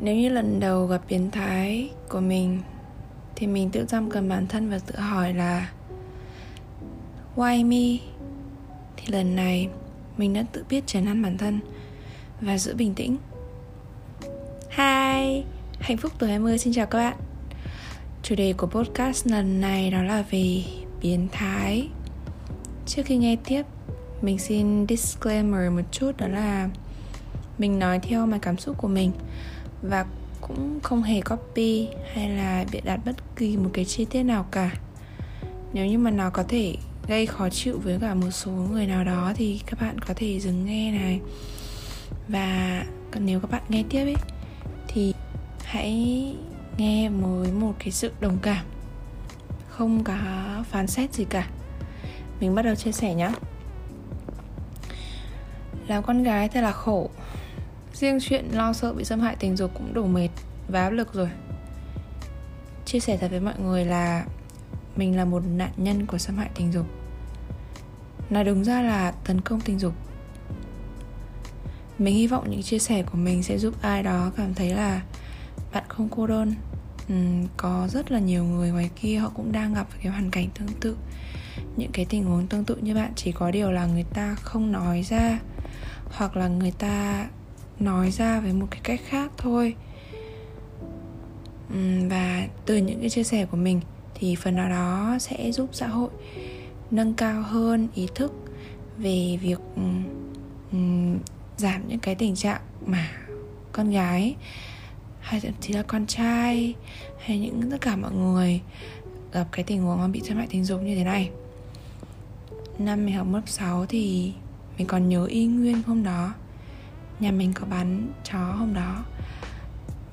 nếu như lần đầu gặp biến thái của mình thì mình tự giam cầm bản thân và tự hỏi là why me? Thì lần này mình đã tự biết trấn an bản thân và giữ bình tĩnh. Hi, hạnh phúc tuổi 20 xin chào các bạn. Chủ đề của podcast lần này đó là về biến thái. Trước khi nghe tiếp, mình xin disclaimer một chút đó là Mình nói theo mà cảm xúc của mình. Và cũng không hề copy hay là bịa đặt bất kỳ một cái chi tiết nào cả. Nếu như mà nó có thể gây khó chịu với cả một số người nào đó thì các bạn có thể dừng nghe này. Và còn nếu các bạn nghe tiếp ấy thì hãy nghe với một cái sự đồng cảm, không có phán xét gì cả. Mình bắt đầu chia sẻ nhé làm con gái thật là khổ riêng chuyện lo sợ bị xâm hại tình dục cũng đủ mệt và áp lực rồi. Chia sẻ thật với mọi người là mình là một nạn nhân của xâm hại tình dục. Nói đúng ra là tấn công tình dục. Mình hy vọng những chia sẻ của mình sẽ giúp ai đó cảm thấy là bạn không cô đơn. Ừ, có rất là nhiều người ngoài kia họ cũng đang gặp cái hoàn cảnh tương tự. Những cái tình huống tương tự như bạn chỉ có điều là người ta không nói ra hoặc là người ta nói ra với một cái cách khác thôi. Ừ, và từ những cái chia sẻ của mình thì phần nào đó sẽ giúp xã hội nâng cao hơn ý thức về việc um, giảm những cái tình trạng mà con gái hay thậm chí là con trai hay những tất cả mọi người gặp cái tình huống mà bị xâm hại tình dục như thế này. Năm mình học lớp 6 thì mình còn nhớ y nguyên hôm đó nhà mình có bán chó hôm đó.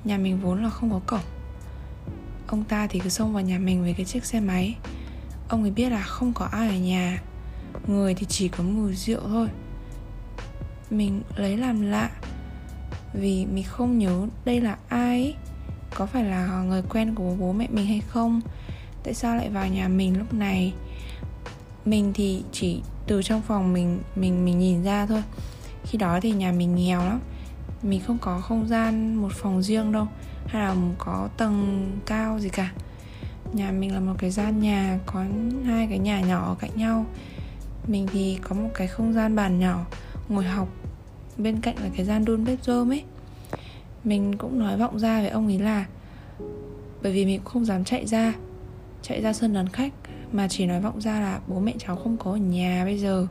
Nhà mình vốn là không có cổng. Ông ta thì cứ xông vào nhà mình với cái chiếc xe máy. Ông ấy biết là không có ai ở nhà. Người thì chỉ có mùi rượu thôi. Mình lấy làm lạ vì mình không nhớ đây là ai. Có phải là người quen của bố mẹ mình hay không? Tại sao lại vào nhà mình lúc này? Mình thì chỉ từ trong phòng mình mình mình nhìn ra thôi khi đó thì nhà mình nghèo lắm. Mình không có không gian, một phòng riêng đâu, hay là có tầng cao gì cả. Nhà mình là một cái gian nhà, có hai cái nhà nhỏ cạnh nhau. Mình thì có một cái không gian bàn nhỏ, ngồi học bên cạnh là cái gian đun bếp rơm ấy. Mình cũng nói vọng ra với ông ấy là, bởi vì mình cũng không dám chạy ra chạy ra sân đón khách, mà chỉ nói vọng ra là bố mẹ cháu không có ở nhà bây giờ.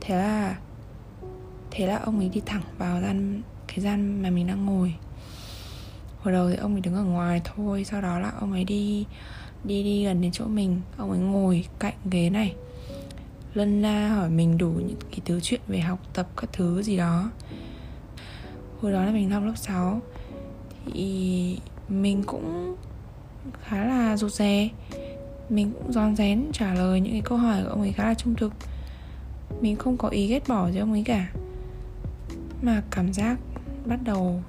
Thế là thế là ông ấy đi thẳng vào gian, cái gian mà mình đang ngồi. Hồi đầu thì ông ấy đứng ở ngoài thôi, sau đó là ông ấy đi đi đi gần đến chỗ mình. Ông ấy ngồi cạnh ghế này, lân la hỏi mình đủ những cái thứ chuyện về học tập các thứ gì đó. Hồi đó là mình học lớp 6 thì mình cũng khá là rụt rè. Mình cũng rón rén trả lời những cái câu hỏi của ông ấy khá là trung thực. Mình không có ý ghét bỏ gì ông ấy cả mà cảm giác bắt đầu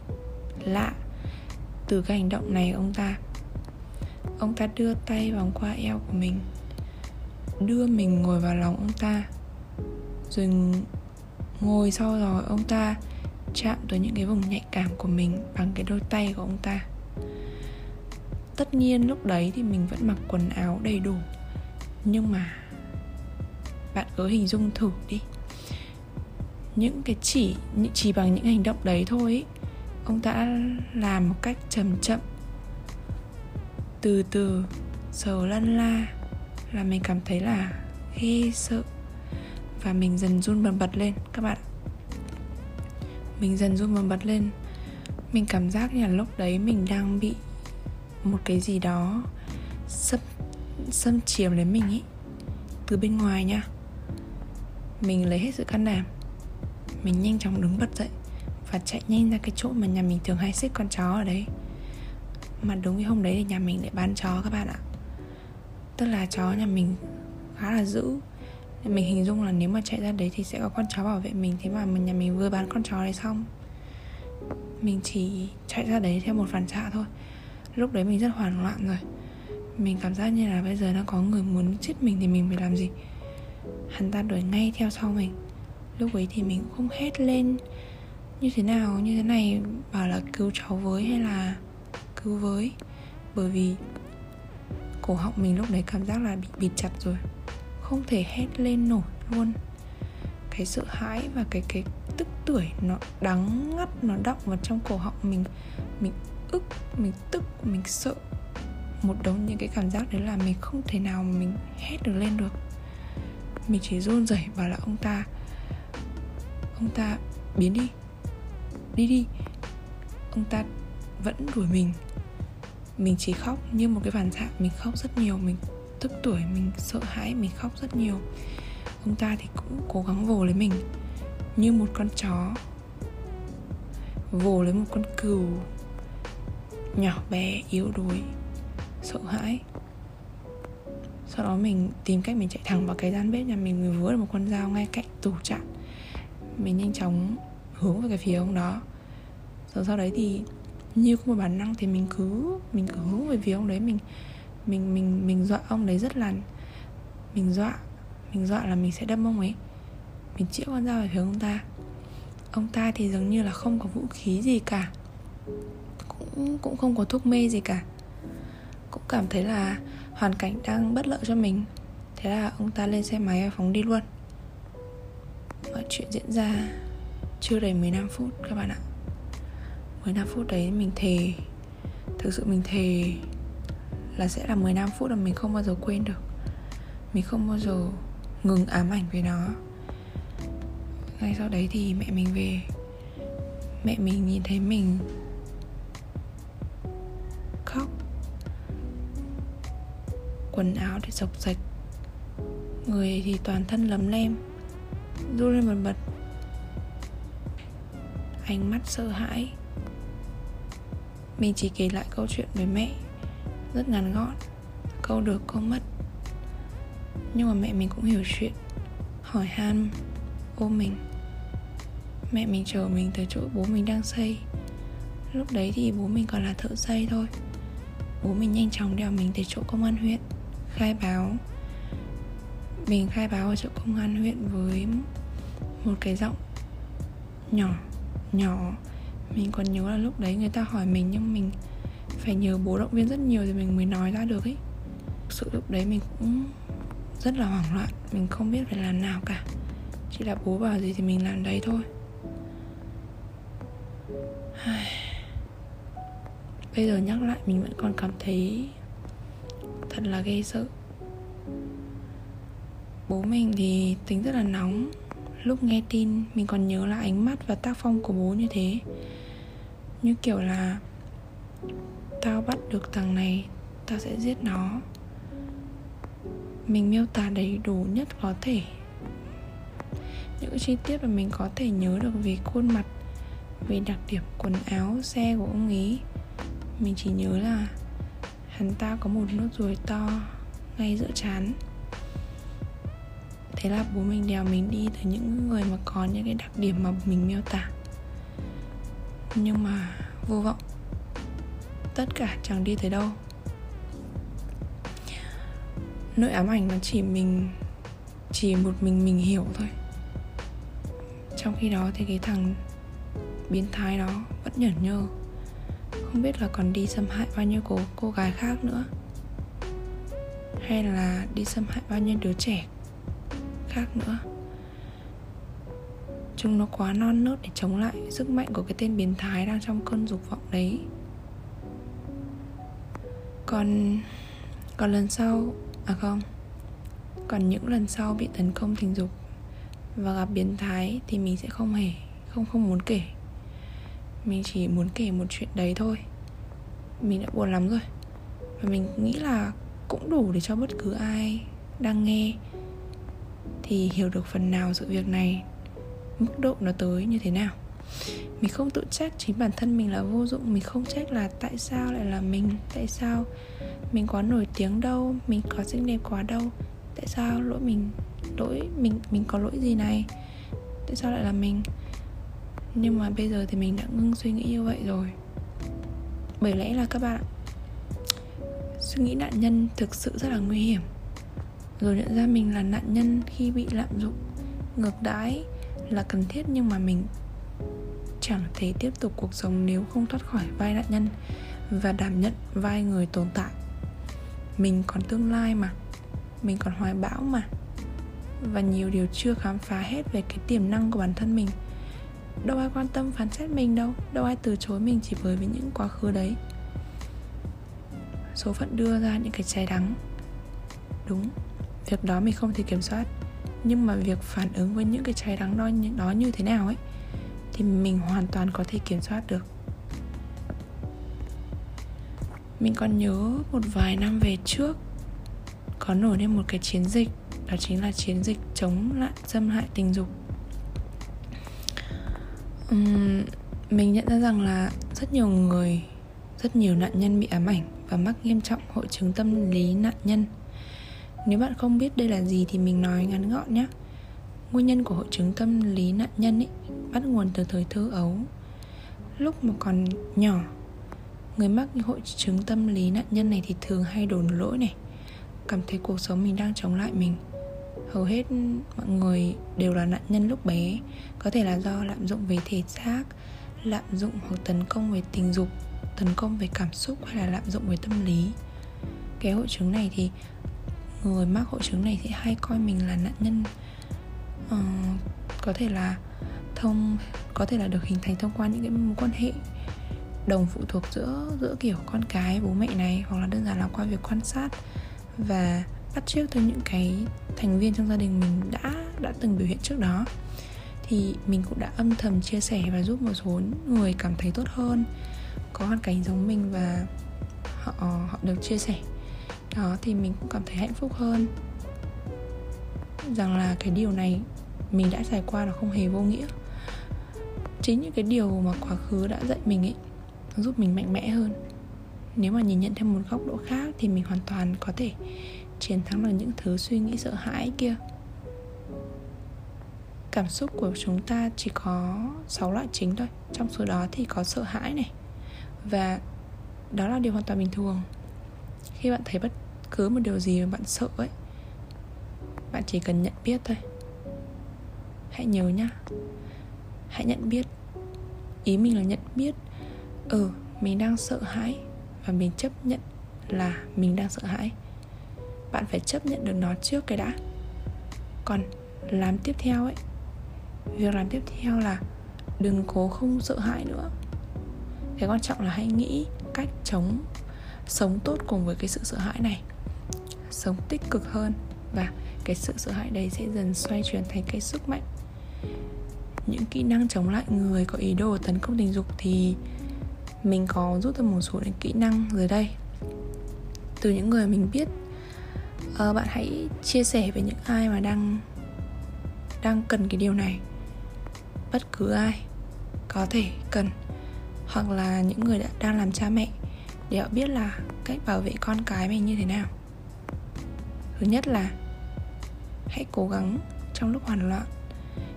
lạ từ cái hành động này của ông ta. Ông ta đưa tay vòng qua eo của mình, đưa mình ngồi vào lòng ông ta, rồi ngồi sau rồi ông ta chạm tới những cái vùng nhạy cảm của mình bằng cái đôi tay của ông ta. Tất nhiên lúc đấy thì mình vẫn mặc quần áo đầy đủ, nhưng mà bạn cứ hình dung thử đi những cái chỉ chỉ bằng những hành động đấy thôi ý, ông ta làm một cách chậm chậm. Từ từ sờ lăn la là mình cảm thấy là ghê sợ. Và mình dần run bần bật lên các bạn mình dần run bần bật lên. Mình cảm giác như là lúc đấy mình đang bị một cái gì đó xâm xâm chiếm lấy mình ý. Từ bên ngoài nha. Mình lấy hết sự can đảm mình nhanh chóng đứng bật dậy và chạy nhanh ra cái chỗ mà nhà mình thường hay xích con chó ở đấy. Mà đúng cái hôm đấy thì nhà mình lại bán chó các bạn ạ. Tức là chó nhà mình khá là dữ. Nên mình hình dung là nếu mà chạy ra đấy thì sẽ có con chó bảo vệ mình. Thế mà mình nhà mình vừa bán con chó đấy xong, mình chỉ chạy ra đấy theo một phản xạ thôi. Lúc đấy mình rất hoảng loạn rồi. Mình cảm giác như là bây giờ đang có người muốn giết mình thì mình phải làm gì? Hắn ta đuổi ngay theo sau mình lúc ấy thì mình cũng không hét lên như thế nào, như thế này, bảo là cứu cháu với hay là cứu với. Bởi vì cổ họng mình lúc đấy cảm giác là bị bịt chặt rồi. Không thể hét lên nổi luôn. Cái sợ hãi và cái cái tức tuổi nó đắng ngắt, nó đọng vào trong cổ họng mình. Mình ức, mình tức, mình sợ một đống những cái cảm giác đấy là mình không thể nào mình hét được lên được. Mình chỉ run rẩy bảo là ông ta ông ta biến đi. Đi đi. Ông ta vẫn đuổi mình. Mình chỉ khóc như một cái phản xạ. Mình khóc rất nhiều. Mình tức tuổi. Mình sợ hãi. Mình khóc rất nhiều. Ông ta thì cũng cố gắng vồ lấy mình. Như một con chó. Vồ lấy một con cừu nhỏ bé, yếu đuối, sợ hãi. Sau đó mình tìm cách mình chạy thẳng vào cái gian bếp nhà mình. Mình vứa được một con dao ngay cạnh tủ chạn mình nhanh chóng hướng về cái phía ông đó. Rồi sau đấy thì như có một bản năng thì mình cứ mình cứ hướng về phía ông đấy, mình mình mình mình dọa ông đấy rất là, mình dọa mình dọa là mình sẽ đâm ông ấy. Mình chĩa con dao về phía ông ta. Ông ta thì dường như là không có vũ khí gì cả. Cũng cũng không có thuốc mê gì cả. Cũng cảm thấy là hoàn cảnh đang bất lợi cho mình. Thế là ông ta lên xe máy và phóng đi luôn chuyện diễn ra chưa đầy 15 phút các bạn ạ. 15 phút đấy mình thề, Thực sự mình thề Là sẽ là 15 phút là mình không bao giờ quên được. Mình không bao giờ ngừng ám ảnh về nó. Ngay sau đấy thì mẹ mình về. Mẹ mình nhìn thấy mình Khóc. Quần áo thì sọc sạch Người thì toàn thân lấm lem. Run lên bật bật. Ánh mắt sợ hãi. Mình chỉ kể lại câu chuyện với mẹ, Rất ngắn gọn, Câu được, câu mất. Nhưng mà mẹ mình cũng hiểu chuyện. Hỏi han ôm mình. Mẹ mình chờ mình tới chỗ bố mình đang xây. Lúc đấy thì bố mình còn là thợ xây thôi. Bố mình nhanh chóng đèo mình tới chỗ công an huyện, Khai báo. Mình khai báo ở chỗ công an huyện với Một cái giọng Nhỏ Nhỏ. Mình còn nhớ là lúc đấy người ta hỏi mình nhưng mình phải nhờ bố động viên rất nhiều thì mình mới nói ra được ấy. Sự lúc đấy mình cũng rất là hoảng loạn, mình không biết phải làm nào cả. Chỉ là bố bảo gì thì mình làm đấy thôi. Bây giờ nhắc lại mình vẫn còn cảm thấy thật là ghê sợ bố mình thì tính rất là nóng. Lúc nghe tin, mình còn nhớ là ánh mắt và tác phong của bố như thế. Như kiểu là, tao bắt được thằng này, tao sẽ giết nó. Mình miêu tả đầy đủ nhất có thể. Những chi tiết mà mình có thể nhớ được về khuôn mặt, về đặc điểm quần áo, xe của ông ấy. Mình chỉ nhớ là hắn ta có một nốt ruồi to ngay giữa chán thế là bố mình đèo mình đi tới những người mà có những cái đặc điểm mà mình miêu tả. Nhưng mà vô vọng. Tất cả chẳng đi tới đâu. Nỗi ám ảnh nó chỉ mình, chỉ một mình mình hiểu thôi. Trong khi đó thì cái thằng biến thái đó vẫn nhởn nhơ. Không biết là còn đi xâm hại bao nhiêu cô cô gái khác nữa. Hay là đi xâm hại bao nhiêu đứa trẻ khác nữa. Chúng nó quá non nớt để chống lại sức mạnh của cái tên biến thái đang trong cơn dục vọng đấy. Còn còn lần sau À không, Còn những lần sau bị tấn công tình dục Và gặp biến thái Thì mình sẽ không hề, Không không muốn kể. Mình chỉ muốn kể một chuyện đấy thôi. Mình đã buồn lắm rồi. Và mình nghĩ là cũng đủ để cho bất cứ ai đang nghe thì hiểu được phần nào sự việc này, mức độ nó tới như thế nào. Mình không tự trách chính bản thân mình là vô dụng, mình không trách là tại sao lại là mình, tại sao mình có nổi tiếng đâu, mình có xinh đẹp quá đâu, tại sao lỗi mình lỗi mình mình có lỗi gì này, tại sao lại là mình. Nhưng mà bây giờ thì mình đã ngưng suy nghĩ như vậy rồi. Bởi lẽ là các bạn, suy nghĩ nạn nhân thực sự rất là nguy hiểm rồi nhận ra mình là nạn nhân khi bị lạm dụng. Ngược đãi là cần thiết nhưng mà mình chẳng thể tiếp tục cuộc sống nếu không thoát khỏi vai nạn nhân và đảm nhận vai người tồn tại. Mình còn tương lai mà, mình còn hoài bão mà. Và nhiều điều chưa khám phá hết về cái tiềm năng của bản thân mình. Đâu ai quan tâm phán xét mình đâu đâu ai từ chối mình chỉ bởi vì những quá khứ đấy. Số phận đưa ra những cái trái đắng. Đúng việc đó mình không thể kiểm soát. Nhưng mà việc phản ứng với những cái trái đắng đó, đó như thế nào ấy thì mình hoàn toàn có thể kiểm soát được. Mình còn nhớ một vài năm về trước có nổi lên một cái chiến dịch đó chính là chiến dịch chống lại xâm hại tình dục. Uhm, mình nhận ra rằng là rất nhiều người rất nhiều nạn nhân bị ám ảnh và mắc nghiêm trọng hội chứng tâm lý nạn nhân nếu bạn không biết đây là gì thì mình nói ngắn gọn nhé. Nguyên nhân của hội chứng tâm lý nạn nhân ấy bắt nguồn từ thời thơ ấu. Lúc mà còn nhỏ, người mắc hội chứng tâm lý nạn nhân này thì thường hay đồn lỗi này. Cảm thấy cuộc sống mình đang chống lại mình. Hầu hết mọi người đều là nạn nhân lúc bé. Có thể là do lạm dụng về thể xác, lạm dụng hoặc tấn công về tình dục, tấn công về cảm xúc hay là lạm dụng về tâm lý. Cái hội chứng này thì người mắc hội chứng này thì hay coi mình là nạn nhân uh, có thể là thông có thể là được hình thành thông qua những cái mối quan hệ đồng phụ thuộc giữa giữa kiểu con cái bố mẹ này hoặc là đơn giản là qua việc quan sát và bắt chước từ những cái thành viên trong gia đình mình đã đã từng biểu hiện trước đó. Thì mình cũng đã âm thầm chia sẻ và giúp một số người cảm thấy tốt hơn có hoàn cảnh giống mình và họ họ được chia sẻ đó thì mình cũng cảm thấy hạnh phúc hơn. Rằng là cái điều này mình đã trải qua là không hề vô nghĩa. Chính những cái điều mà quá khứ đã dạy mình ấy, nó giúp mình mạnh mẽ hơn. Nếu mà nhìn nhận theo một góc độ khác thì mình hoàn toàn có thể chiến thắng được những thứ suy nghĩ sợ hãi kia. Cảm xúc của chúng ta chỉ có 6 loại chính thôi. Trong số đó thì có sợ hãi này và đó là điều hoàn toàn bình thường. Khi bạn thấy bất cứ một điều gì mà bạn sợ ấy. Bạn chỉ cần nhận biết thôi. Hãy nhớ nhá. Hãy nhận biết. Ý mình là nhận biết. Ừ mình đang sợ hãi và mình chấp nhận là mình đang sợ hãi. Bạn phải chấp nhận được nó trước cái đã. Còn làm tiếp theo ấy. Việc làm tiếp theo là đừng cố không sợ hãi nữa. Cái quan trọng là hãy nghĩ cách chống sống tốt cùng với cái sự sợ hãi này. Sống tích cực hơn và cái sự sợ hãi đấy sẽ dần xoay chuyển thành cái sức mạnh. Những kỹ năng chống lại người có ý đồ tấn công tình dục thì mình có rút ra một số những kỹ năng dưới đây. Từ những người mình biết ờ, bạn hãy chia sẻ với những ai mà đang đang cần cái điều này. Bất cứ ai có thể cần, hoặc là những người đã đang làm cha mẹ để họ biết là cách bảo vệ con cái mình như thế nào. Thứ nhất là hãy cố gắng trong lúc hoảng loạn,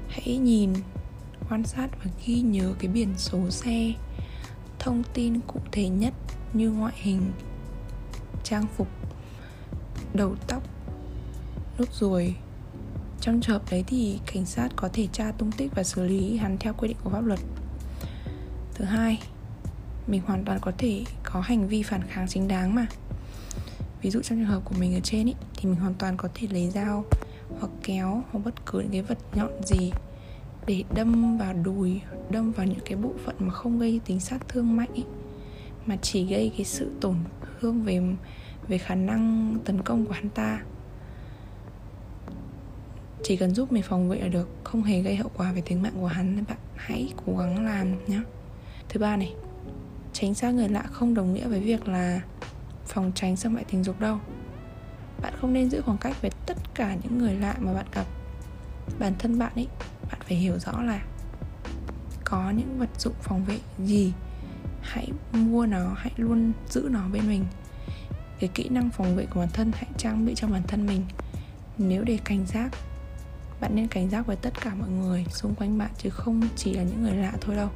hãy nhìn, quan sát và ghi nhớ cái biển số xe, thông tin cụ thể nhất như ngoại hình, trang phục, đầu tóc, nốt ruồi. Trong trường hợp đấy thì cảnh sát có thể tra tung tích và xử lý hắn theo quy định của pháp luật. Thứ hai mình hoàn toàn có thể có hành vi phản kháng chính đáng mà. Ví dụ trong trường hợp của mình ở trên ý, thì mình hoàn toàn có thể lấy dao hoặc kéo hoặc bất cứ những cái vật nhọn gì để đâm vào đùi đâm vào những cái bộ phận mà không gây tính sát thương mạnh ý, mà chỉ gây cái sự tổn thương về về khả năng tấn công của hắn ta. Chỉ cần giúp mình phòng vệ là được không hề gây hậu quả về tính mạng của hắn nên bạn hãy cố gắng làm nhé thứ ba này tránh xa người lạ không đồng nghĩa với việc là phòng tránh xâm hại tình dục đâu. Bạn không nên giữ khoảng cách với tất cả những người lạ mà bạn gặp. Bản thân bạn ấy, bạn phải hiểu rõ là có những vật dụng phòng vệ gì, hãy mua nó, hãy luôn giữ nó bên mình. Cái kỹ năng phòng vệ của bản thân hãy trang bị cho bản thân mình. Nếu để cảnh giác, bạn nên cảnh giác với tất cả mọi người xung quanh bạn chứ không chỉ là những người lạ thôi đâu.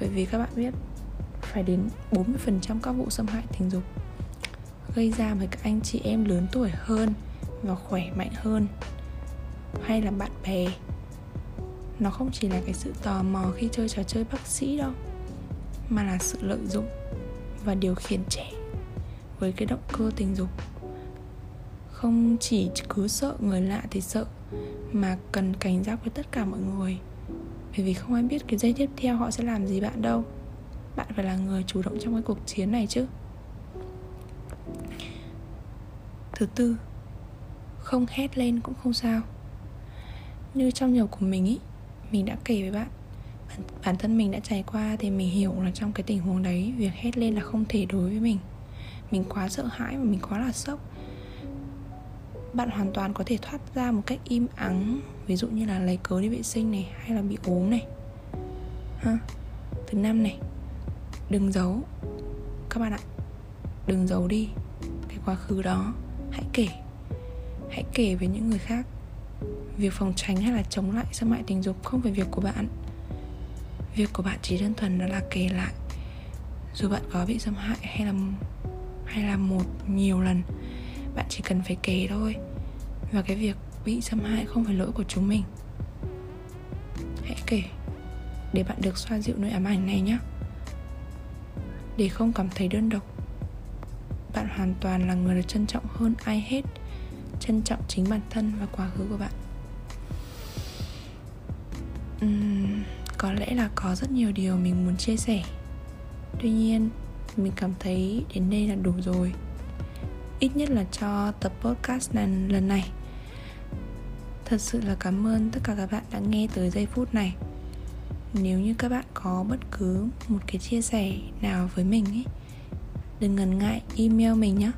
Bởi vì các bạn biết phải đến 40% các vụ xâm hại tình dục. Gây ra bởi các anh chị em lớn tuổi hơn và khỏe mạnh hơn, hay là bạn bè. Nó không chỉ là cái sự tò mò khi chơi trò chơi bác sĩ đâu, mà là sự lợi dụng và điều khiển trẻ với cái động cơ tình dục. Không chỉ cứ sợ người lạ thì sợ, mà cần cảnh giác với tất cả mọi người. Bởi vì không ai biết cái giây tiếp theo họ sẽ làm gì bạn đâu bạn phải là người chủ động trong cái cuộc chiến này chứ. Thứ tư không hét lên cũng không sao. Như trong nhiều của mình ý mình đã kể với bạn bản, bản thân mình đã trải qua thì mình hiểu là trong cái tình huống đấy việc hét lên là không thể đối với mình. Mình quá sợ hãi và mình quá là sốc. Bạn hoàn toàn có thể thoát ra một cách im ắng ví dụ như là lấy cớ đi vệ sinh này hay là bị ốm này. Ha thứ năm này đừng giấu. Các bạn ạ, đừng giấu đi cái quá khứ đó. Hãy kể hãy kể với những người khác. Việc phòng tránh hay là chống lại xâm hại tình dục không phải việc của bạn. Việc của bạn chỉ đơn thuần đó là kể lại dù bạn có bị xâm hại hay là hay là một nhiều lần. Bạn chỉ cần phải kể thôi. Và cái việc bị xâm hại không phải lỗi của chúng mình. Hãy kể để bạn được xoa dịu nỗi ám ảnh này nhé để không cảm thấy đơn độc. Bạn hoàn toàn là người được trân trọng hơn ai hết. Trân trọng chính bản thân và quá khứ của bạn. Uhm, có lẽ là có rất nhiều điều mình muốn chia sẻ. Tuy nhiên mình cảm thấy đến đây là đủ rồi. Ít nhất là cho tập podcast lần, lần này. Thật sự là cảm ơn tất cả các bạn đã nghe tới giây phút này nếu như các bạn có bất cứ một cái chia sẻ nào với mình ấy đừng ngần ngại email mình nhé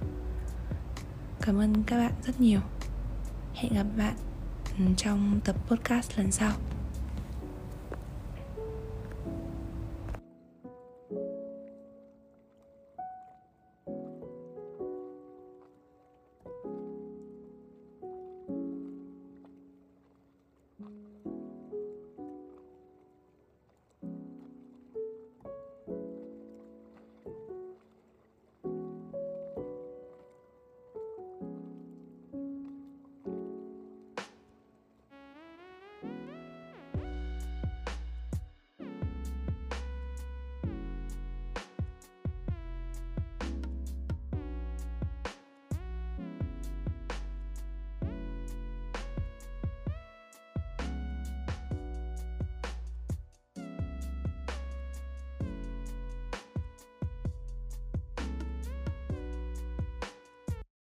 cảm ơn các bạn rất nhiều. Hẹn gặp bạn ừ, trong tập podcast lần sau.